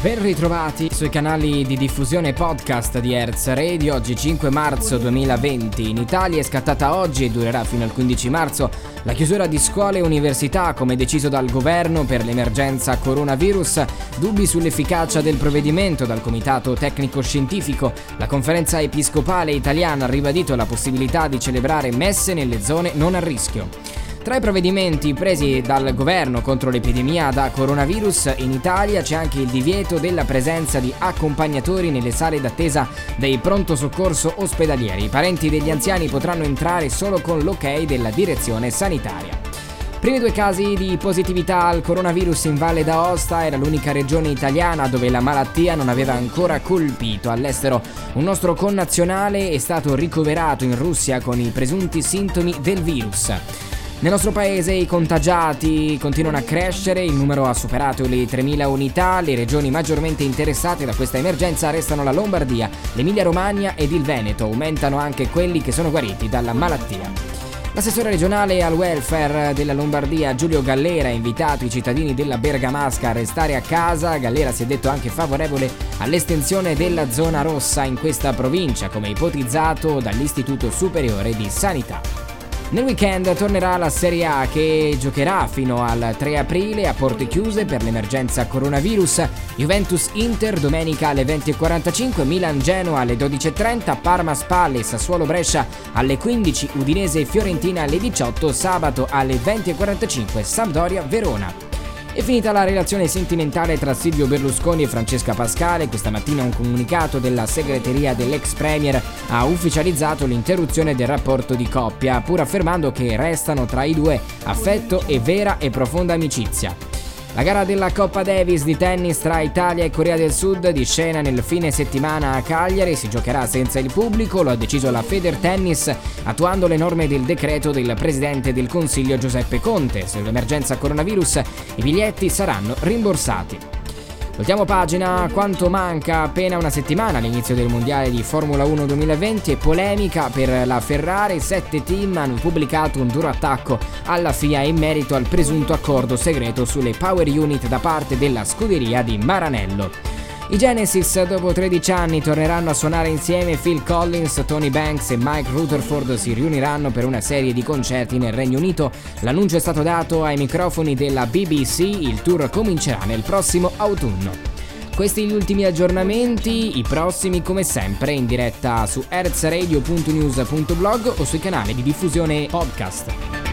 Ben ritrovati sui canali di diffusione podcast di Hertz Radio. Oggi 5 marzo 2020. In Italia è scattata oggi e durerà fino al 15 marzo la chiusura di scuole e università come deciso dal governo per l'emergenza coronavirus. Dubbi sull'efficacia del provvedimento dal Comitato Tecnico Scientifico. La conferenza episcopale italiana ha ribadito la possibilità di celebrare messe nelle zone non a rischio. Tra i provvedimenti presi dal governo contro l'epidemia da coronavirus in Italia c'è anche il divieto della presenza di accompagnatori nelle sale d'attesa dei pronto soccorso ospedalieri. I parenti degli anziani potranno entrare solo con l'ok della direzione sanitaria. Primi due casi di positività al coronavirus in Valle d'Aosta era l'unica regione italiana dove la malattia non aveva ancora colpito. All'estero un nostro connazionale è stato ricoverato in Russia con i presunti sintomi del virus. Nel nostro paese i contagiati continuano a crescere, il numero ha superato le 3.000 unità, le regioni maggiormente interessate da questa emergenza restano la Lombardia, l'Emilia Romagna ed il Veneto, aumentano anche quelli che sono guariti dalla malattia. L'assessore regionale al welfare della Lombardia Giulio Gallera ha invitato i cittadini della Bergamasca a restare a casa. Gallera si è detto anche favorevole all'estensione della zona rossa in questa provincia, come ipotizzato dall'Istituto Superiore di Sanità. Nel weekend tornerà la Serie A che giocherà fino al 3 aprile a porte chiuse per l'emergenza coronavirus. Juventus Inter domenica alle 20.45, Milan Genoa alle 12.30, Parma Spalle, Sassuolo Brescia alle 15, Udinese Fiorentina alle 18, sabato alle 20.45, Sampdoria Verona. È finita la relazione sentimentale tra Silvio Berlusconi e Francesca Pascale. Questa mattina un comunicato della segreteria dell'ex premier ha ufficializzato l'interruzione del rapporto di coppia, pur affermando che restano tra i due affetto e vera e profonda amicizia. La gara della Coppa Davis di tennis tra Italia e Corea del Sud di scena nel fine settimana a Cagliari si giocherà senza il pubblico, lo ha deciso la Feder Tennis attuando le norme del decreto del Presidente del Consiglio Giuseppe Conte. Se l'emergenza coronavirus i biglietti saranno rimborsati. Voltiamo pagina, quanto manca appena una settimana all'inizio del Mondiale di Formula 1 2020 e polemica per la Ferrari, sette team hanno pubblicato un duro attacco alla FIA in merito al presunto accordo segreto sulle power unit da parte della scuderia di Maranello. I Genesis dopo 13 anni torneranno a suonare insieme Phil Collins, Tony Banks e Mike Rutherford si riuniranno per una serie di concerti nel Regno Unito. L'annuncio è stato dato ai microfoni della BBC, il tour comincerà nel prossimo autunno. Questi gli ultimi aggiornamenti, i prossimi come sempre in diretta su erzradio.news.blog o sui canali di diffusione podcast.